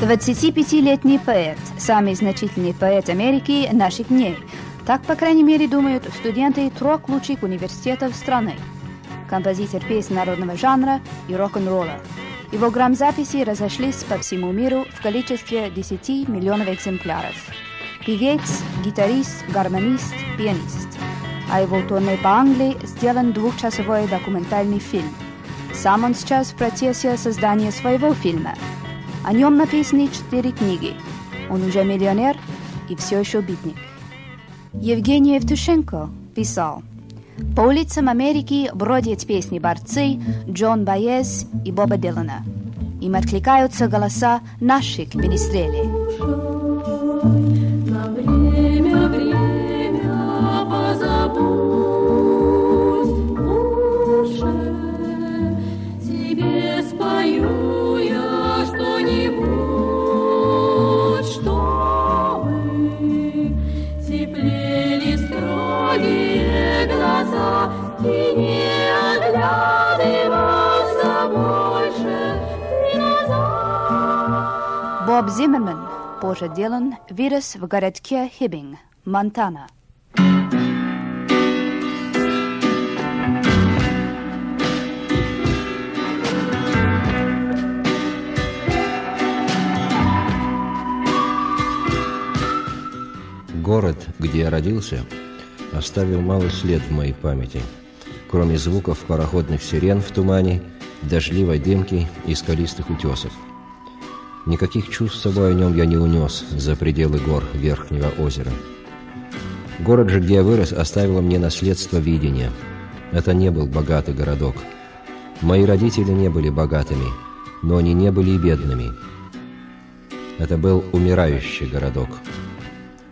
25-летний поэт, самый значительный поэт Америки наших дней. Так, по крайней мере, думают студенты трех лучших университетов страны. Композитор песен народного жанра и рок-н-ролла. Его грамзаписи разошлись по всему миру в количестве 10 миллионов экземпляров. Певец, гитарист, гармонист, пианист. А его турне по Англии сделан двухчасовой документальный фильм. Сам он сейчас в процессе создания своего фильма. О нем написаны четыре книги. Он уже миллионер и все еще битник. Евгений Евтушенко писал – по улицам Америки бродят песни борцы Джон Баез и Боба Дилана. Им откликаются голоса наших министрелей. Боб Зиммерман, позже Дилан, вырос в городке Хиббинг, Монтана. Город, где я родился, оставил малый след в моей памяти, кроме звуков пароходных сирен в тумане, дождливой дымки и скалистых утесов – Никаких чувств с собой о нем я не унес за пределы гор Верхнего озера. Город же, где я вырос, оставил мне наследство видения. Это не был богатый городок. Мои родители не были богатыми, но они не были и бедными. Это был умирающий городок.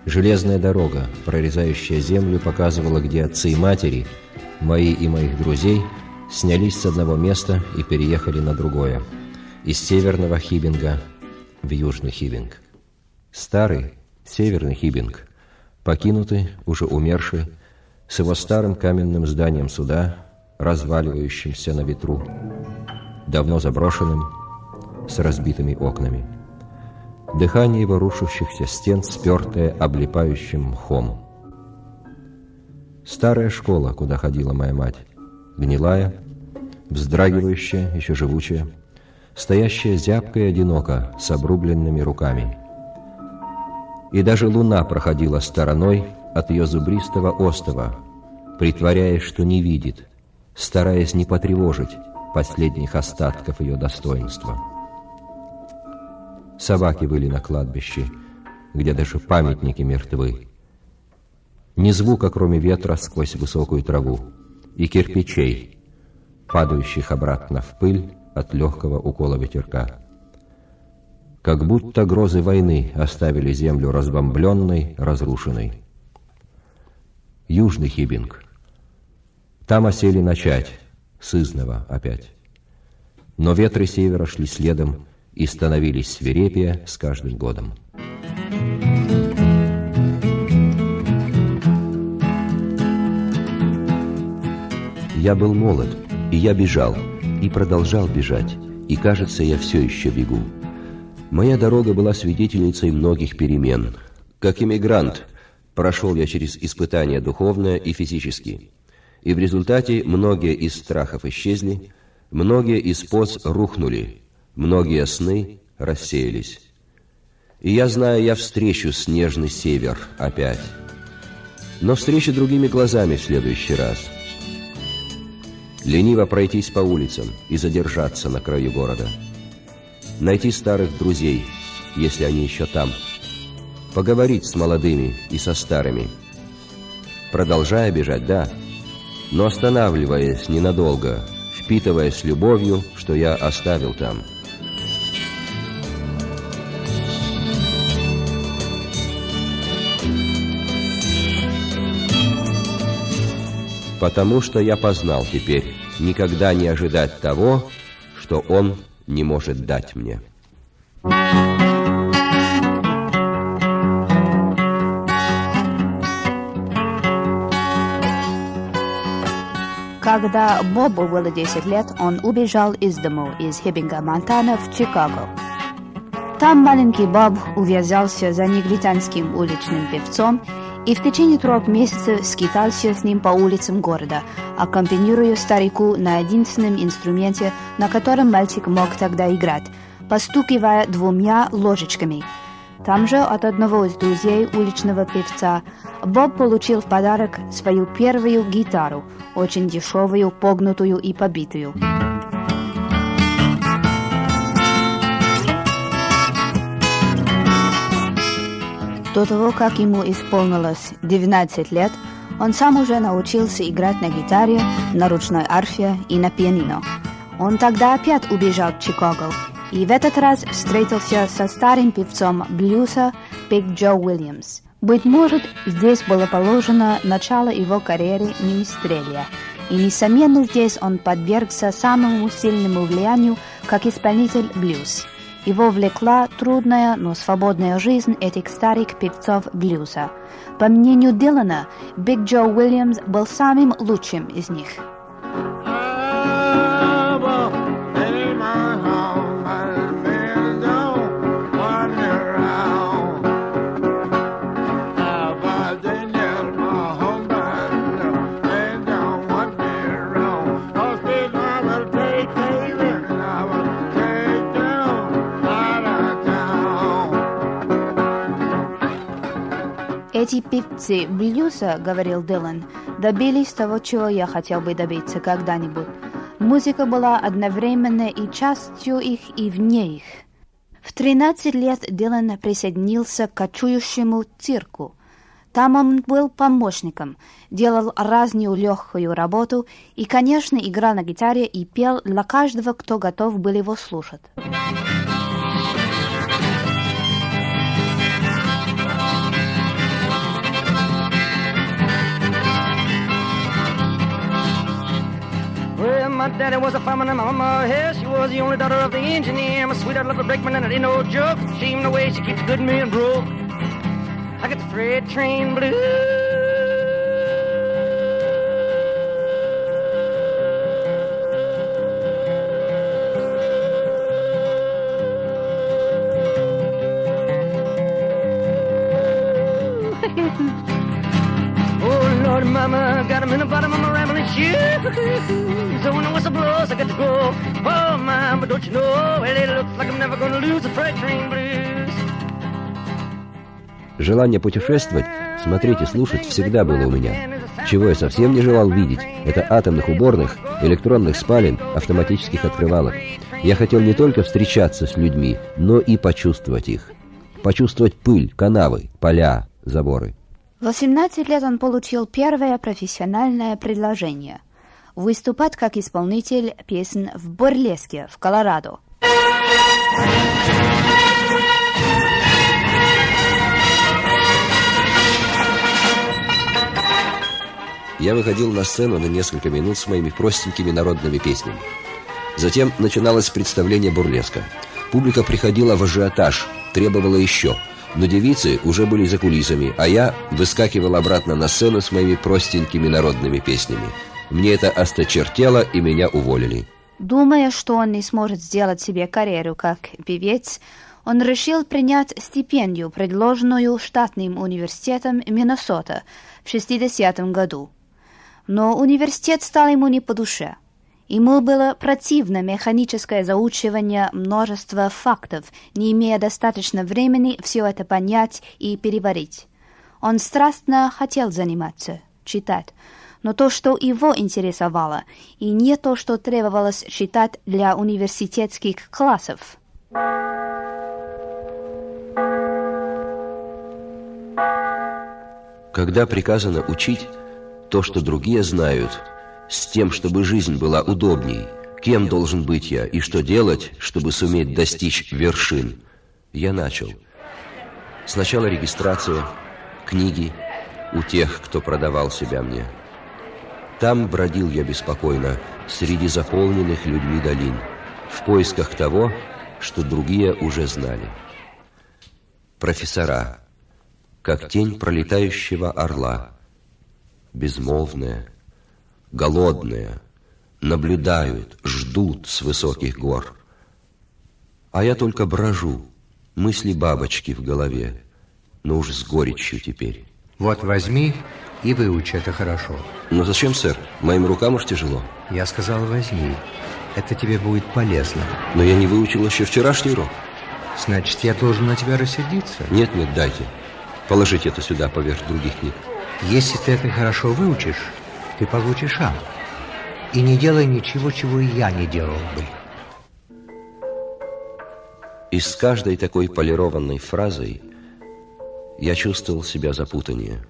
Железная дорога, прорезающая землю, показывала, где отцы и матери, мои и моих друзей, снялись с одного места и переехали на другое. Из северного Хибинга в Южный Хибинг. Старый, Северный Хибинг, покинутый, уже умерший, с его старым каменным зданием суда, разваливающимся на ветру, давно заброшенным, с разбитыми окнами. Дыхание его рушащихся стен, спертое облипающим мхом. Старая школа, куда ходила моя мать, гнилая, вздрагивающая, еще живучая, стоящая зябко и одиноко, с обрубленными руками. И даже луна проходила стороной от ее зубристого остова, притворяясь, что не видит, стараясь не потревожить последних остатков ее достоинства. Собаки были на кладбище, где даже памятники мертвы. Ни звука, кроме ветра сквозь высокую траву, и кирпичей, падающих обратно в пыль, от легкого укола ветерка. Как будто грозы войны оставили землю разбомбленной, разрушенной. Южный Хибинг. Там осели начать, сызново опять. Но ветры севера шли следом и становились свирепее с каждым годом. Я был молод, и я бежал — и продолжал бежать, и, кажется, я все еще бегу. Моя дорога была свидетельницей многих перемен. Как иммигрант прошел я через испытания духовное и физические. И в результате многие из страхов исчезли, многие из поз рухнули, многие сны рассеялись. И я знаю, я встречу снежный север опять. Но встречу другими глазами в следующий раз – лениво пройтись по улицам и задержаться на краю города. Найти старых друзей, если они еще там. Поговорить с молодыми и со старыми. Продолжая бежать, да, но останавливаясь ненадолго, впитывая с любовью, что я оставил там. Потому что я познал теперь никогда не ожидать того, что он не может дать мне. Когда Бобу было 10 лет, он убежал из дому из Хиббинга, Монтана в Чикаго. Там маленький Боб увязался за негритянским уличным певцом и в течение трех месяцев скитался с ним по улицам города, аккомпанируя старику на единственном инструменте, на котором мальчик мог тогда играть, постукивая двумя ложечками. Там же от одного из друзей уличного певца Боб получил в подарок свою первую гитару, очень дешевую, погнутую и побитую. До того, как ему исполнилось 19 лет, он сам уже научился играть на гитаре, на ручной арфе и на пианино. Он тогда опять убежал в Чикаго и в этот раз встретился со старым певцом блюза Биг Джо Уильямс. Быть может, здесь было положено начало его карьеры менестреля, и, несомненно, здесь он подвергся самому сильному влиянию как исполнитель блюз – его влекла трудная, но свободная жизнь этих старых певцов блюза. По мнению Дилана, Биг Джо Уильямс был самым лучшим из них – Эти певцы блюза, говорил Дилан, добились того, чего я хотел бы добиться когда-нибудь. Музыка была одновременно и частью их, и вне их. В 13 лет Дилан присоединился к кочующему цирку. Там он был помощником, делал разную легкую работу и, конечно, играл на гитаре и пел для каждого, кто готов был его слушать. My daddy was a fireman and my mama, yeah, she was the only daughter of the engineer. My sweetheart loved a brakeman and it ain't no joke. Shame the way she keeps good men broke. I got the freight train blues. Oh, mama, got him in the bottom of my rambling shoes. So when the whistle blows, I got to go. Oh, but don't you know, well, it looks like I'm never gonna lose the freight train blues. Желание путешествовать, смотреть и слушать всегда было у меня. Чего я совсем не желал видеть, это атомных уборных, электронных спален, автоматических открывалок. Я хотел не только встречаться с людьми, но и почувствовать их. Почувствовать пыль, канавы, поля, заборы. В 18 лет он получил первое профессиональное предложение – выступать как исполнитель песен в Борлеске в Колорадо. Я выходил на сцену на несколько минут с моими простенькими народными песнями. Затем начиналось представление бурлеска. Публика приходила в ажиотаж, требовала еще – но девицы уже были за кулисами, а я выскакивал обратно на сцену с моими простенькими народными песнями. Мне это осточертело, и меня уволили. Думая, что он не сможет сделать себе карьеру как певец, он решил принять стипендию, предложенную штатным университетом Миннесота в 60 году. Но университет стал ему не по душе – Ему было противно механическое заучивание множества фактов, не имея достаточно времени все это понять и переварить. Он страстно хотел заниматься, читать, но то, что его интересовало, и не то, что требовалось читать для университетских классов. Когда приказано учить то, что другие знают – с тем, чтобы жизнь была удобней, кем должен быть я и что делать, чтобы суметь достичь вершин, я начал. Сначала регистрация, книги у тех, кто продавал себя мне. Там бродил я беспокойно среди заполненных людьми долин, в поисках того, что другие уже знали. Профессора, как тень пролетающего орла, безмолвная, голодные, наблюдают, ждут с высоких гор. А я только брожу, Мысли бабочки в голове, но уж с горечью теперь. Вот возьми и выучи это хорошо. Но зачем, сэр? Моим рукам уж тяжело. Я сказал, возьми. Это тебе будет полезно. Но я не выучил еще вчерашний урок. Значит, я должен на тебя рассердиться? Нет, нет, дайте. Положите это сюда поверх других книг. Если ты это хорошо выучишь, ты получишь А. И не делай ничего, чего и я не делал бы. И с каждой такой полированной фразой я чувствовал себя запутаннее,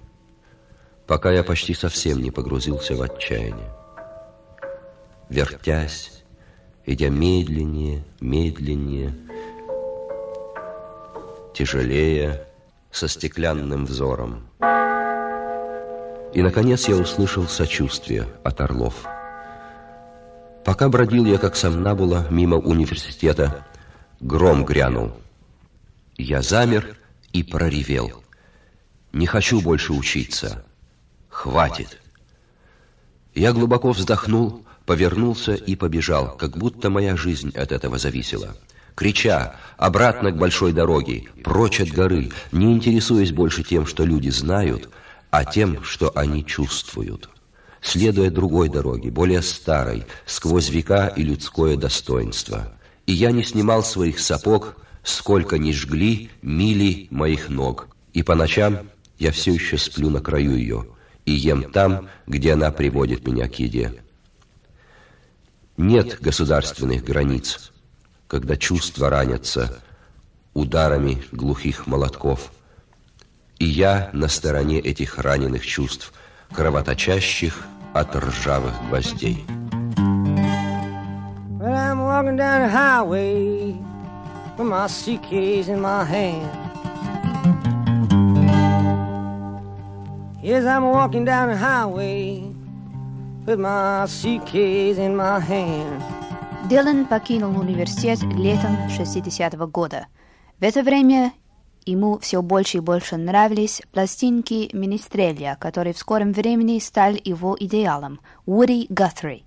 пока я почти совсем не погрузился в отчаяние. Вертясь, идя медленнее, медленнее, тяжелее, со стеклянным взором. И, наконец, я услышал сочувствие от орлов. Пока бродил я, как сомнабула, мимо университета, гром грянул. Я замер и проревел. Не хочу больше учиться. Хватит. Я глубоко вздохнул, повернулся и побежал, как будто моя жизнь от этого зависела. Крича обратно к большой дороге, прочь от горы, не интересуясь больше тем, что люди знают, а тем, что они чувствуют. Следуя другой дороге, более старой, сквозь века и людское достоинство. И я не снимал своих сапог, сколько ни жгли мили моих ног. И по ночам я все еще сплю на краю ее и ем там, где она приводит меня к еде. Нет государственных границ, когда чувства ранятся ударами глухих молотков. И я на стороне этих раненых чувств, кровоточащих от ржавых гвоздей. Well, I'm walking down the highway with my suitcase in my hand. Yes, I'm walking down the highway with my suitcase in my hand. Дилан покинул университет летом 60-го года. В это время ему все больше и больше нравились пластинки Министреля, который в скором времени стал его идеалом – Ури Гатри.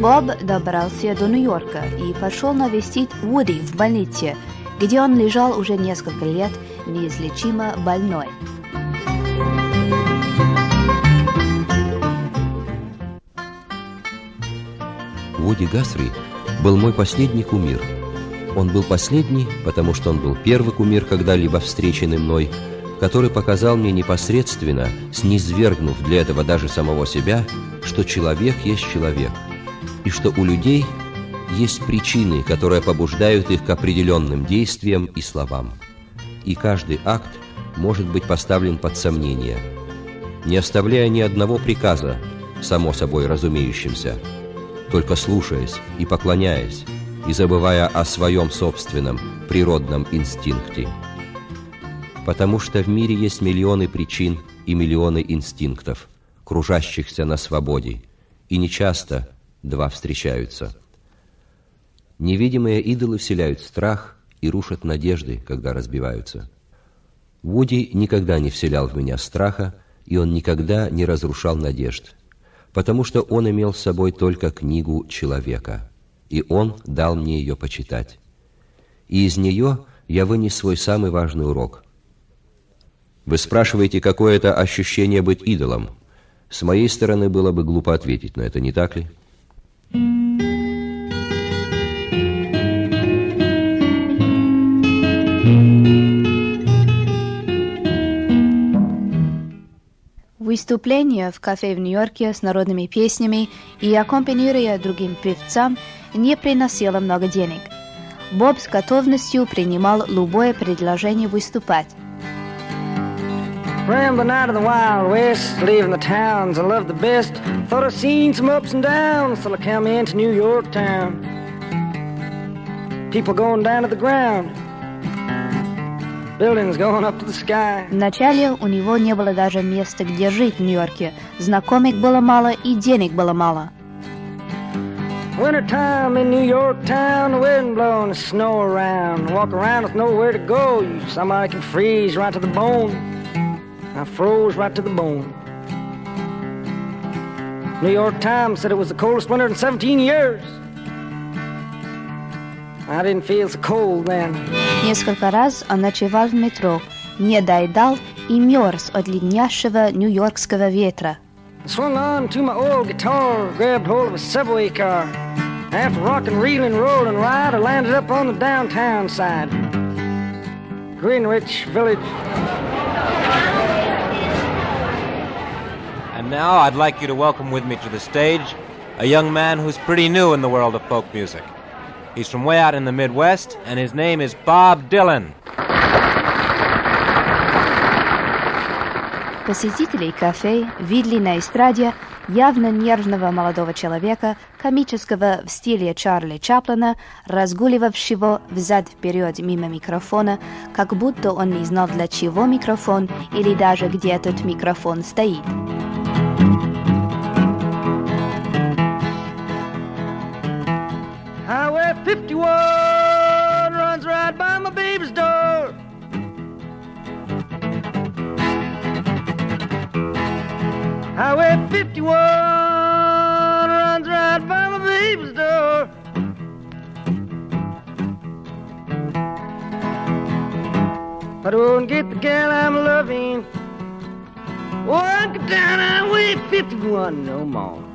Боб добрался до Нью-Йорка и пошел навестить Уди в больнице, где он лежал уже несколько лет неизлечимо больной. Вуди Гасри был мой последний кумир. Он был последний, потому что он был первый кумир, когда-либо встреченный мной, который показал мне непосредственно, снизвергнув для этого даже самого себя, что человек есть человек – и что у людей есть причины, которые побуждают их к определенным действиям и словам. И каждый акт может быть поставлен под сомнение, не оставляя ни одного приказа, само собой разумеющимся, только слушаясь и поклоняясь, и забывая о своем собственном природном инстинкте. Потому что в мире есть миллионы причин и миллионы инстинктов, кружащихся на свободе, и нечасто – два встречаются. Невидимые идолы вселяют страх и рушат надежды, когда разбиваются. Вуди никогда не вселял в меня страха, и он никогда не разрушал надежд, потому что он имел с собой только книгу человека, и он дал мне ее почитать. И из нее я вынес свой самый важный урок. Вы спрашиваете, какое это ощущение быть идолом? С моей стороны было бы глупо ответить на это, не так ли? Выступление в кафе в Нью-Йорке с народными песнями и аккомпанируя другим певцам не приносило много денег. Боб с готовностью принимал любое предложение выступать. Вначале у него не было даже места, где жить в Нью-Йорке. Знакомых было мало и денег было мало. Winter time in New York town, the wind blowing the snow around. Walk around with nowhere to go. You somebody can freeze right to the bone. I froze right to the bone. New York Times said it was the coldest winter in 17 years. I didn't feel so cold then. Несколько раз он ночевал в метро, не доедал и мерз от леднящего нью-йоркского ветра. I swung on to my old guitar, grabbed hold of a subway car. After rocking, reeling, rolling ride, I landed up on the downtown side. Greenwich Village. And now I'd like you to welcome with me to the stage a young man who's pretty new in the world of folk music. He's from way out in the Midwest, and his name is Bob Dylan. Посетителей кафе видели на эстраде явно нервного молодого человека, комического в стиле Чарли Чаплина, разгуливавшего взад-вперед мимо микрофона, как будто он не знал, для чего микрофон или даже где этот микрофон стоит. 51 runs right by my baby's door. Highway 51 runs right by my baby's door. If I don't get the gal I'm loving. Walk down Highway 51 no more.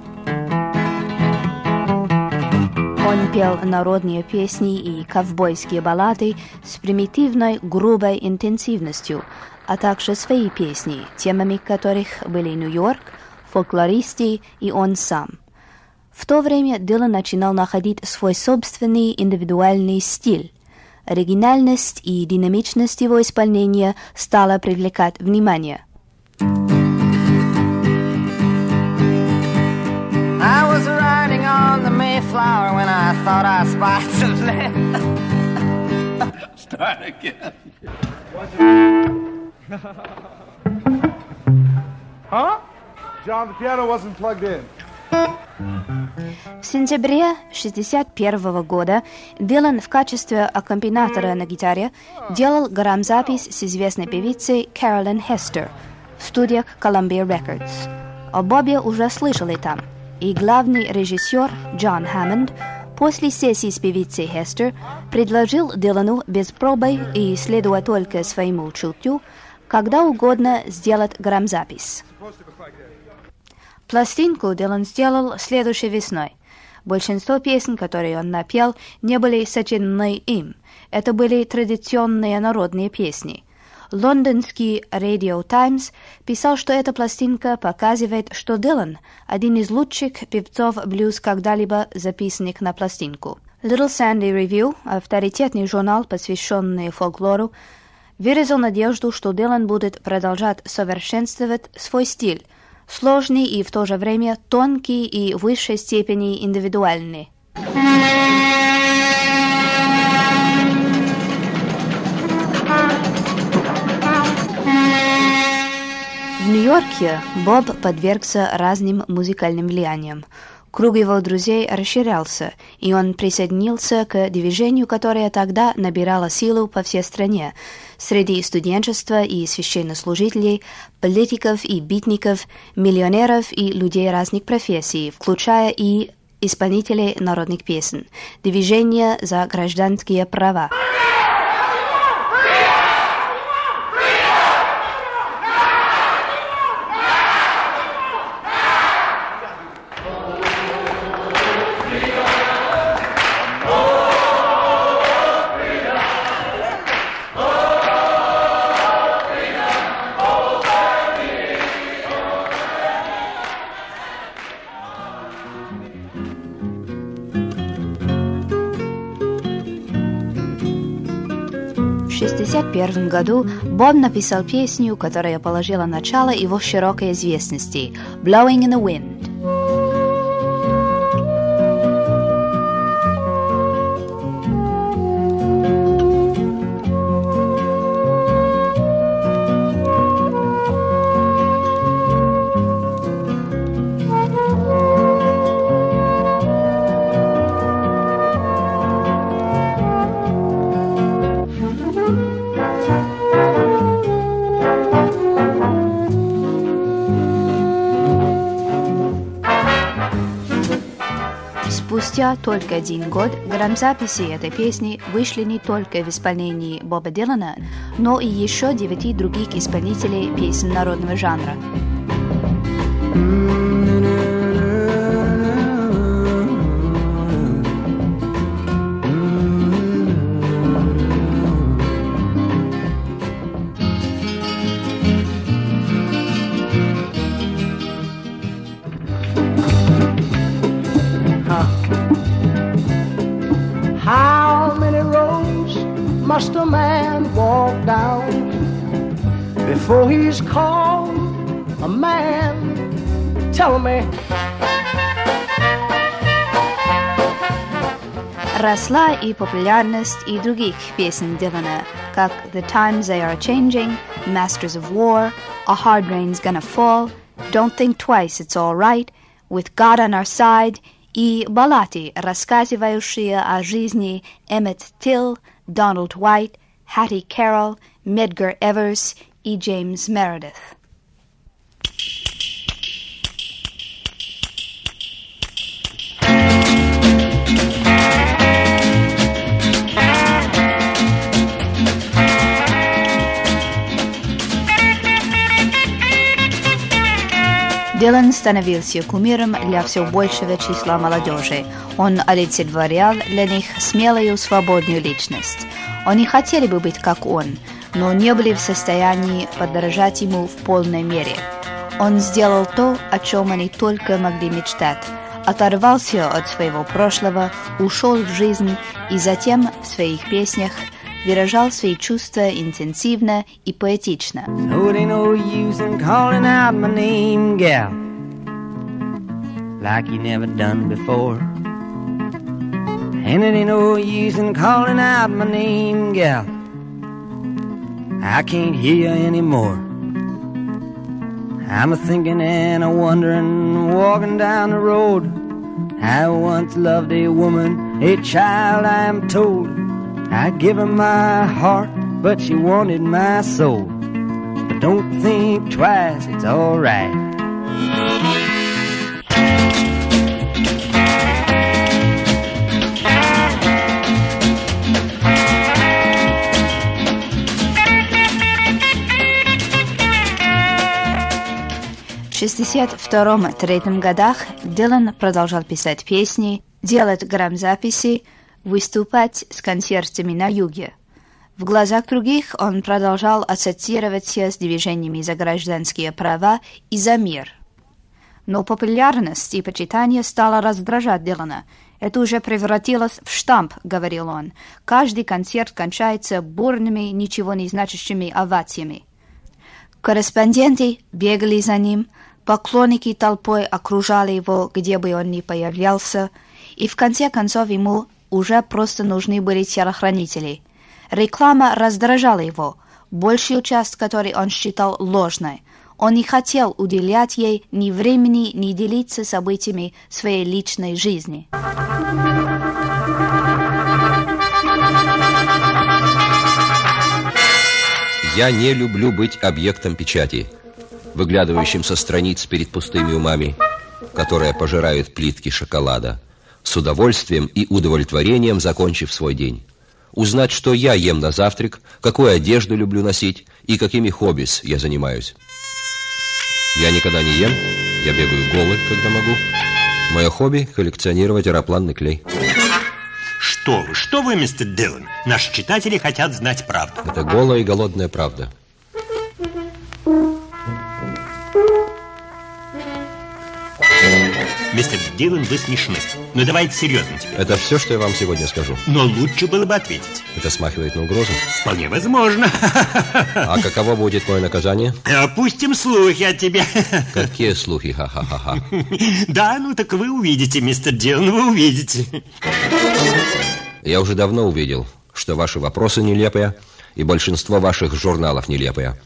Он пел народные песни и ковбойские баллады с примитивной, грубой интенсивностью, а также свои песни, темами которых были Нью-Йорк, фольклористы и он сам. В то время Дилан начинал находить свой собственный индивидуальный стиль. Оригинальность и динамичность его исполнения стала привлекать внимание. Thought I spied some land. Start again. Huh? John, the piano wasn't plugged in. В сентябре 1961 года Дилан в качестве аккомпанатора на гитаре делал грамзапись с известной певицей Кэролин Хестер в студиях Columbia Records. О Бобе уже слышали там, и главный режиссер Джон Хэммонд после сессии с певицей Хестер предложил Дилану без пробы и следуя только своему чутью, когда угодно сделать грамзапись. Пластинку Дилан сделал следующей весной. Большинство песен, которые он напел, не были сочинены им. Это были традиционные народные песни. Лондонский Radio Times писал, что эта пластинка показывает, что Дилан – один из лучших певцов блюз, когда-либо записанных на пластинку. Little Sandy Review, авторитетный журнал, посвященный фольклору, выразил надежду, что Дилан будет продолжать совершенствовать свой стиль, сложный и в то же время тонкий и в высшей степени индивидуальный. Нью-Йорке Боб подвергся разным музыкальным влияниям. Круг его друзей расширялся, и он присоединился к движению, которое тогда набирало силу по всей стране, среди студенчества и священнослужителей, политиков и битников, миллионеров и людей разных профессий, включая и исполнителей народных песен, движение за гражданские права. 1961 году Боб написал песню, которая положила начало его широкой известности «Blowing in the Wind». Спустя только один год грамзаписи этой песни вышли не только в исполнении Боба Дилана, но и еще девяти других исполнителей песен народного жанра. How Росла и популярность и других песен Дилана, как «The Times They Are Changing», «Masters of War», «A Hard Rain's Gonna Fall», «Don't Think Twice, It's All Right», «With God on Our Side» и баллады, рассказывающие о жизни Эммет Тилл, Дональд Уайт, Хатти Кэрролл, Медгар Эверс и Джеймс Мередith. Дилан становился кумиром для все большего числа молодежи. Он олицетворял для них смелую свободную личность. Они хотели бы быть как он, но не были в состоянии подражать ему в полной мере. Он сделал то, о чем они только могли мечтать. Оторвался от своего прошлого, ушел в жизнь и затем в своих песнях выражал свои чувства интенсивно и поэтично. So it ain't no use in calling out my name, gal, like you never done before. And it ain't no use in calling out my name, gal. I can't hear you anymore. I'm a thinking and a wondering, walking down the road. I once loved a woman, a child I am told. I give her my heart, but she wanted my soul. But don't think twice, it's alright. В 1962-1963 годах Дилан продолжал писать песни, делать грамзаписи, выступать с концертами на юге. В глазах других он продолжал ассоциироваться с движениями за гражданские права и за мир. Но популярность и почитание стало раздражать Дилана. Это уже превратилось в штамп, говорил он. Каждый концерт кончается бурными, ничего не значащими овациями. Корреспонденты бегали за ним, поклонники толпой окружали его, где бы он ни появлялся, и в конце концов ему уже просто нужны были телохранители. Реклама раздражала его, большую часть которой он считал ложной. Он не хотел уделять ей ни времени, ни делиться событиями своей личной жизни. Я не люблю быть объектом печати, выглядывающим со страниц перед пустыми умами, которые пожирают плитки шоколада, с удовольствием и удовлетворением закончив свой день. Узнать, что я ем на завтрак, какую одежду люблю носить и какими хобби я занимаюсь. Я никогда не ем, я бегаю голый, когда могу. Мое хобби – коллекционировать аэропланный клей. Что вы, что вы, мистер Дилан? Наши читатели хотят знать правду. Это голая и голодная правда. Мистер Дилан, вы смешны. Но давайте серьезно теперь. Это все, что я вам сегодня скажу. Но лучше было бы ответить. Это смахивает на угрозу. Вполне возможно. А каково будет мое наказание? Опустим слухи от тебя. Какие слухи, ха-ха-ха-ха. Да, ну так вы увидите, мистер Дилан, вы увидите. Я уже давно увидел, что ваши вопросы нелепые, и большинство ваших журналов нелепые,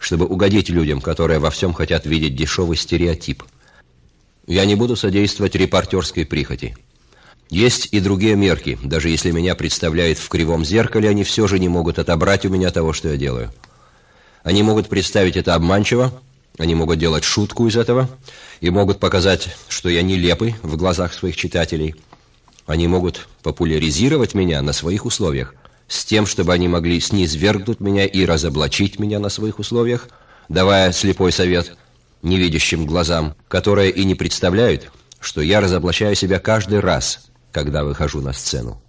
чтобы угодить людям, которые во всем хотят видеть дешевый стереотип. Я не буду содействовать репортерской прихоти. Есть и другие мерки. Даже если меня представляют в кривом зеркале, они все же не могут отобрать у меня того, что я делаю. Они могут представить это обманчиво, они могут делать шутку из этого и могут показать, что я нелепый в глазах своих читателей. Они могут популяризировать меня на своих условиях, с тем, чтобы они могли снизвергнуть меня и разоблачить меня на своих условиях, давая слепой совет невидящим глазам, которые и не представляют, что я разоблачаю себя каждый раз, когда выхожу на сцену.